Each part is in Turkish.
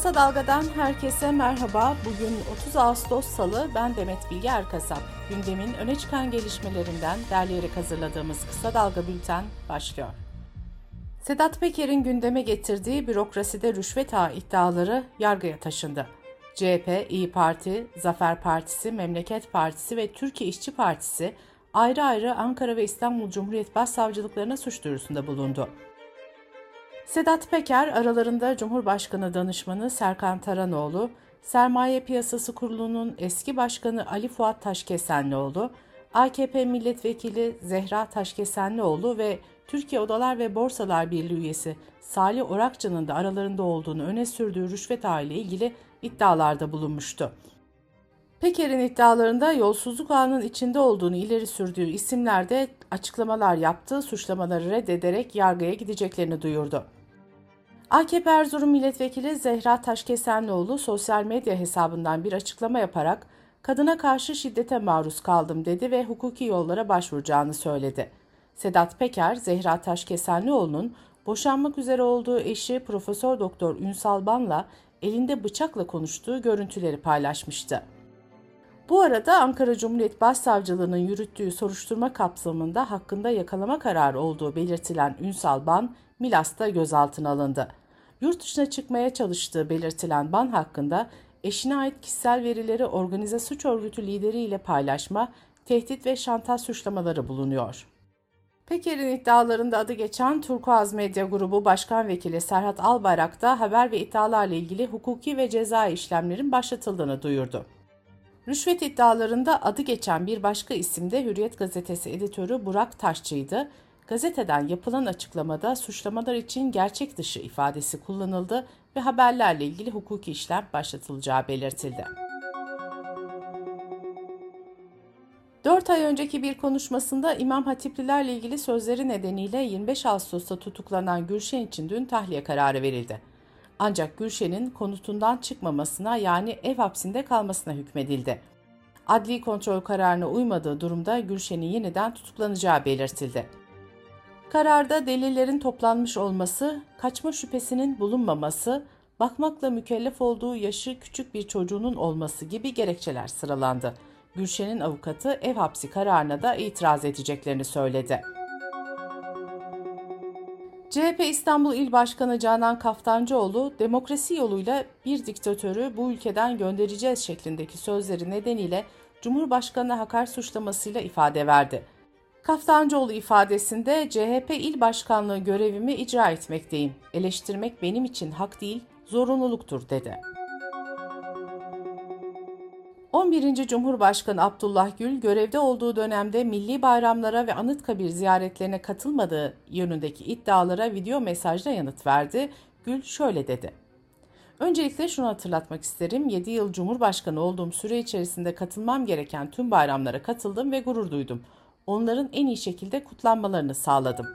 Kısa Dalga'dan herkese merhaba. Bugün 30 Ağustos Salı, ben Demet Bilge Erkasap. Gündemin öne çıkan gelişmelerinden derleyerek hazırladığımız Kısa Dalga Bülten başlıyor. Sedat Peker'in gündeme getirdiği bürokraside rüşvet ağı iddiaları yargıya taşındı. CHP, İyi Parti, Zafer Partisi, Memleket Partisi ve Türkiye İşçi Partisi ayrı ayrı Ankara ve İstanbul Cumhuriyet Başsavcılıklarına suç duyurusunda bulundu. Sedat Peker aralarında Cumhurbaşkanı danışmanı Serkan Taranoğlu, Sermaye Piyasası Kurulu'nun eski başkanı Ali Fuat Taşkesenlioğlu, AKP milletvekili Zehra Taşkesenlioğlu ve Türkiye Odalar ve Borsalar Birliği üyesi Salih Orakçı'nın da aralarında olduğunu öne sürdüğü rüşvet ile ilgili iddialarda bulunmuştu. Peker'in iddialarında yolsuzluk ağının içinde olduğunu ileri sürdüğü isimler de açıklamalar yaptığı suçlamaları reddederek yargıya gideceklerini duyurdu. AKP Erzurum Milletvekili Zehra Taşkesenlioğlu sosyal medya hesabından bir açıklama yaparak kadına karşı şiddete maruz kaldım dedi ve hukuki yollara başvuracağını söyledi. Sedat Peker, Zehra Taşkesenlioğlu'nun boşanmak üzere olduğu eşi Profesör Doktor Ünsal Ban'la elinde bıçakla konuştuğu görüntüleri paylaşmıştı. Bu arada Ankara Cumhuriyet Başsavcılığı'nın yürüttüğü soruşturma kapsamında hakkında yakalama kararı olduğu belirtilen Ünsal Ban, Milas'ta gözaltına alındı. Yurt dışına çıkmaya çalıştığı belirtilen Ban hakkında eşine ait kişisel verileri organize suç örgütü lideriyle paylaşma, tehdit ve şantaj suçlamaları bulunuyor. Peker'in iddialarında adı geçen Turkuaz Medya Grubu Başkan Vekili Serhat Albayrak da haber ve iddialarla ilgili hukuki ve ceza işlemlerin başlatıldığını duyurdu. Rüşvet iddialarında adı geçen bir başka isim de Hürriyet Gazetesi editörü Burak Taşçı'ydı. Gazeteden yapılan açıklamada suçlamalar için gerçek dışı ifadesi kullanıldı ve haberlerle ilgili hukuki işlem başlatılacağı belirtildi. 4 ay önceki bir konuşmasında İmam Hatiplilerle ilgili sözleri nedeniyle 25 Ağustos'ta tutuklanan Gülşen için dün tahliye kararı verildi. Ancak Gülşen'in konutundan çıkmamasına yani ev hapsinde kalmasına hükmedildi. Adli kontrol kararına uymadığı durumda Gülşen'in yeniden tutuklanacağı belirtildi. Kararda delillerin toplanmış olması, kaçma şüphesinin bulunmaması, bakmakla mükellef olduğu yaşı küçük bir çocuğunun olması gibi gerekçeler sıralandı. Gülşen'in avukatı ev hapsi kararına da itiraz edeceklerini söyledi. CHP İstanbul İl Başkanı Canan Kaftancıoğlu, demokrasi yoluyla bir diktatörü bu ülkeden göndereceğiz şeklindeki sözleri nedeniyle Cumhurbaşkanı hakar suçlamasıyla ifade verdi. Kaftancıoğlu ifadesinde CHP il başkanlığı görevimi icra etmekteyim. Eleştirmek benim için hak değil, zorunluluktur dedi. 11. Cumhurbaşkanı Abdullah Gül görevde olduğu dönemde milli bayramlara ve Anıtkabir ziyaretlerine katılmadığı yönündeki iddialara video mesajla yanıt verdi. Gül şöyle dedi. Öncelikle şunu hatırlatmak isterim. 7 yıl Cumhurbaşkanı olduğum süre içerisinde katılmam gereken tüm bayramlara katıldım ve gurur duydum. Onların en iyi şekilde kutlanmalarını sağladım.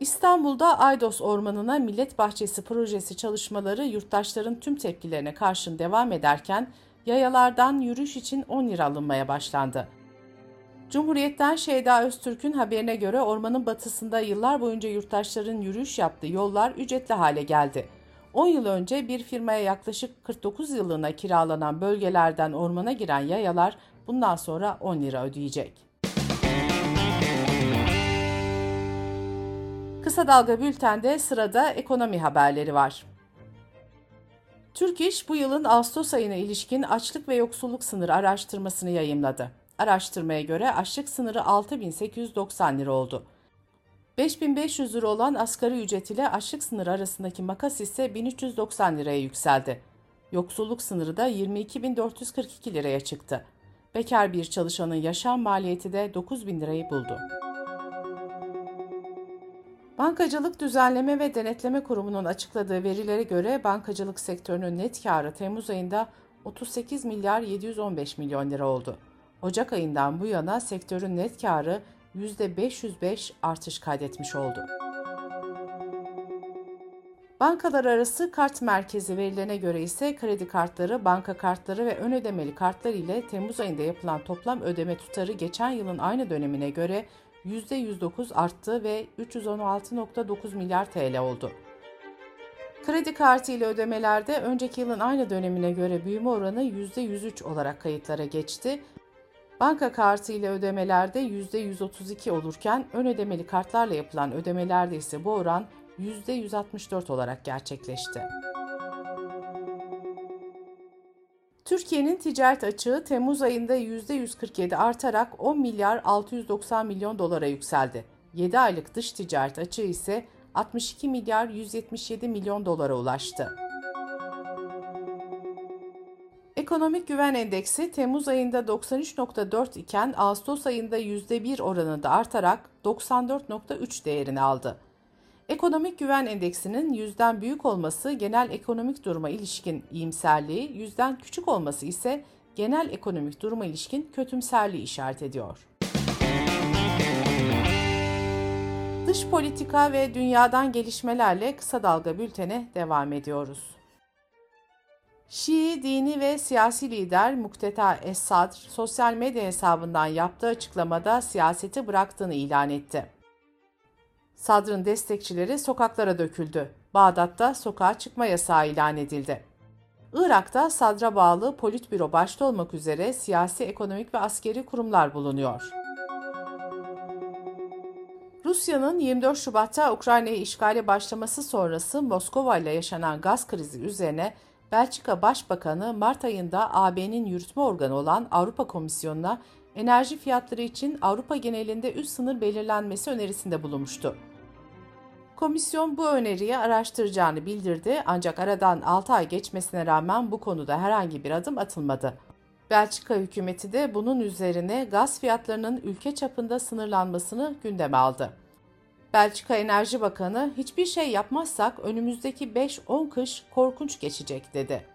İstanbul'da Aydos Ormanı'na Millet Bahçesi projesi çalışmaları yurttaşların tüm tepkilerine karşın devam ederken yayalardan yürüyüş için 10 lira alınmaya başlandı. Cumhuriyet'ten Şeyda Öztürk'ün haberine göre ormanın batısında yıllar boyunca yurttaşların yürüyüş yaptığı yollar ücretli hale geldi. 10 yıl önce bir firmaya yaklaşık 49 yıllığına kiralanan bölgelerden ormana giren yayalar bundan sonra 10 lira ödeyecek. Kısa Dalga Bülten'de sırada ekonomi haberleri var. Türk İş bu yılın Ağustos ayına ilişkin açlık ve yoksulluk sınırı araştırmasını yayımladı. Araştırmaya göre açlık sınırı 6890 lira oldu. 5500 lira olan asgari ücret ile açlık sınırı arasındaki makas ise 1390 liraya yükseldi. Yoksulluk sınırı da 22442 liraya çıktı. Bekar bir çalışanın yaşam maliyeti de 9000 lirayı buldu. Bankacılık Düzenleme ve Denetleme Kurumu'nun açıkladığı verilere göre bankacılık sektörünün net karı Temmuz ayında 38 milyar 715 milyon lira oldu. Ocak ayından bu yana sektörün net karı %505 artış kaydetmiş oldu. Bankalar arası kart merkezi verilerine göre ise kredi kartları, banka kartları ve ön ödemeli kartlar ile Temmuz ayında yapılan toplam ödeme tutarı geçen yılın aynı dönemine göre %109 arttı ve 316.9 milyar TL oldu. Kredi kartı ile ödemelerde önceki yılın aynı dönemine göre büyüme oranı %103 olarak kayıtlara geçti. Banka kartı ile ödemelerde %132 olurken ön ödemeli kartlarla yapılan ödemelerde ise bu oran %164 olarak gerçekleşti. Türkiye'nin ticaret açığı Temmuz ayında %147 artarak 10 milyar 690 milyon dolara yükseldi. 7 aylık dış ticaret açığı ise 62 milyar 177 milyon dolara ulaştı. Ekonomik Güven Endeksi Temmuz ayında 93.4 iken Ağustos ayında %1 oranında artarak 94.3 değerini aldı. Ekonomik Güven Endeksinin yüzden büyük olması genel ekonomik duruma ilişkin iyimserliği, yüzden küçük olması ise genel ekonomik duruma ilişkin kötümserliği işaret ediyor. Dış politika ve dünyadan gelişmelerle kısa dalga bültene devam ediyoruz. Şii dini ve siyasi lider Mukteta Es-Sadr sosyal medya hesabından yaptığı açıklamada siyaseti bıraktığını ilan etti. Sadr'ın destekçileri sokaklara döküldü. Bağdat'ta sokağa çıkma yasağı ilan edildi. Irak'ta Sadr'a bağlı Politbüro başta olmak üzere siyasi, ekonomik ve askeri kurumlar bulunuyor. Rusya'nın 24 Şubat'ta Ukrayna'yı işgale başlaması sonrası Moskova ile yaşanan gaz krizi üzerine Belçika Başbakanı Mart ayında AB'nin yürütme organı olan Avrupa Komisyonu'na enerji fiyatları için Avrupa genelinde üst sınır belirlenmesi önerisinde bulunmuştu. Komisyon bu öneriyi araştıracağını bildirdi ancak aradan 6 ay geçmesine rağmen bu konuda herhangi bir adım atılmadı. Belçika hükümeti de bunun üzerine gaz fiyatlarının ülke çapında sınırlanmasını gündeme aldı. Belçika Enerji Bakanı hiçbir şey yapmazsak önümüzdeki 5-10 kış korkunç geçecek dedi.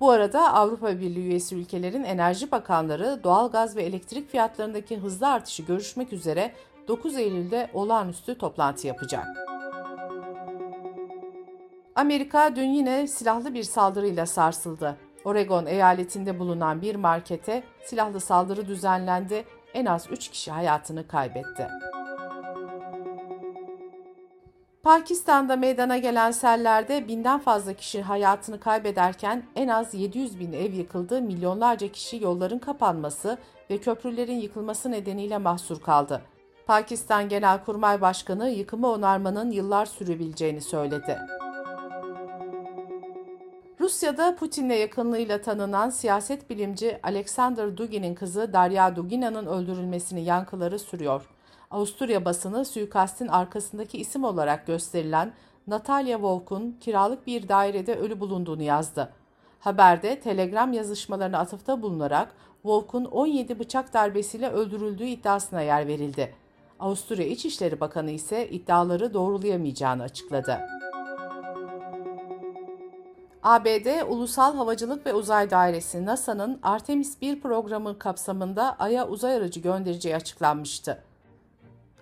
Bu arada Avrupa Birliği üyesi ülkelerin enerji bakanları doğal gaz ve elektrik fiyatlarındaki hızlı artışı görüşmek üzere 9 Eylül'de olağanüstü toplantı yapacak. Amerika dün yine silahlı bir saldırıyla sarsıldı. Oregon eyaletinde bulunan bir markete silahlı saldırı düzenlendi. En az 3 kişi hayatını kaybetti. Pakistan'da meydana gelen sellerde binden fazla kişi hayatını kaybederken en az 700 bin ev yıkıldı, milyonlarca kişi yolların kapanması ve köprülerin yıkılması nedeniyle mahsur kaldı. Pakistan Genelkurmay Başkanı yıkımı onarmanın yıllar sürebileceğini söyledi. Rusya'da Putin'le yakınlığıyla tanınan siyaset bilimci Alexander Dugin'in kızı Darya Dugina'nın öldürülmesinin yankıları sürüyor. Avusturya basını suikastin arkasındaki isim olarak gösterilen Natalia Volk'un kiralık bir dairede ölü bulunduğunu yazdı. Haberde telegram yazışmalarına atıfta bulunarak Volk'un 17 bıçak darbesiyle öldürüldüğü iddiasına yer verildi. Avusturya İçişleri Bakanı ise iddiaları doğrulayamayacağını açıkladı. ABD Ulusal Havacılık ve Uzay Dairesi NASA'nın Artemis 1 programı kapsamında Ay'a uzay aracı göndereceği açıklanmıştı.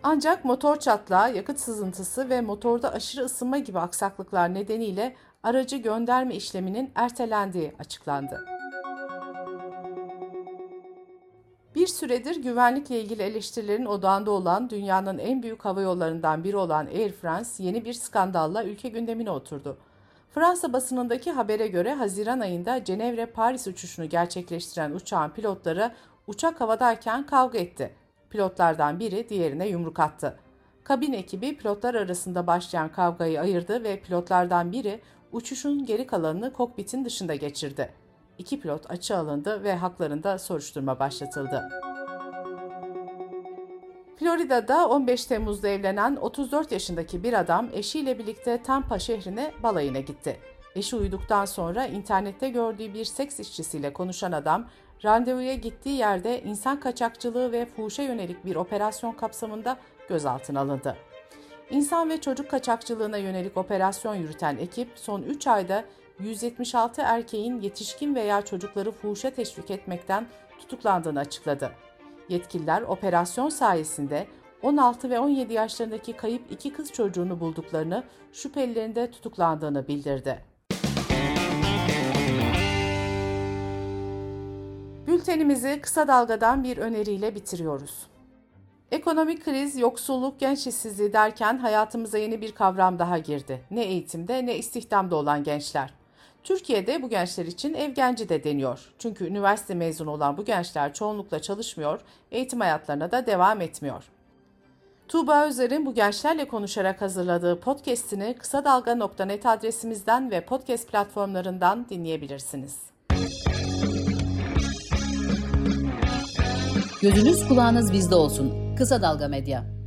Ancak motor çatlağı, yakıt sızıntısı ve motorda aşırı ısınma gibi aksaklıklar nedeniyle aracı gönderme işleminin ertelendiği açıklandı. Bir süredir güvenlikle ilgili eleştirilerin odağında olan dünyanın en büyük hava yollarından biri olan Air France yeni bir skandalla ülke gündemine oturdu. Fransa basınındaki habere göre Haziran ayında Cenevre-Paris uçuşunu gerçekleştiren uçağın pilotları uçak havadayken kavga etti. Pilotlardan biri diğerine yumruk attı. Kabin ekibi pilotlar arasında başlayan kavgayı ayırdı ve pilotlardan biri uçuşun geri kalanını kokpitin dışında geçirdi. İki pilot açığa alındı ve haklarında soruşturma başlatıldı. Florida'da 15 Temmuz'da evlenen 34 yaşındaki bir adam eşiyle birlikte Tampa şehrine balayına gitti. Eşi uyuduktan sonra internette gördüğü bir seks işçisiyle konuşan adam randevuya gittiği yerde insan kaçakçılığı ve fuhuşa yönelik bir operasyon kapsamında gözaltına alındı. İnsan ve çocuk kaçakçılığına yönelik operasyon yürüten ekip son 3 ayda 176 erkeğin yetişkin veya çocukları fuhuşa teşvik etmekten tutuklandığını açıkladı. Yetkililer operasyon sayesinde 16 ve 17 yaşlarındaki kayıp iki kız çocuğunu bulduklarını, şüphelilerin de tutuklandığını bildirdi. Bültenimizi kısa dalgadan bir öneriyle bitiriyoruz. Ekonomik kriz, yoksulluk, genç işsizliği derken hayatımıza yeni bir kavram daha girdi. Ne eğitimde ne istihdamda olan gençler. Türkiye'de bu gençler için ev genci de deniyor. Çünkü üniversite mezunu olan bu gençler çoğunlukla çalışmıyor, eğitim hayatlarına da devam etmiyor. Tuğba Özer'in bu gençlerle konuşarak hazırladığı podcast'ini kısa dalga.net adresimizden ve podcast platformlarından dinleyebilirsiniz. Gözünüz kulağınız bizde olsun. Kısa Dalga Medya.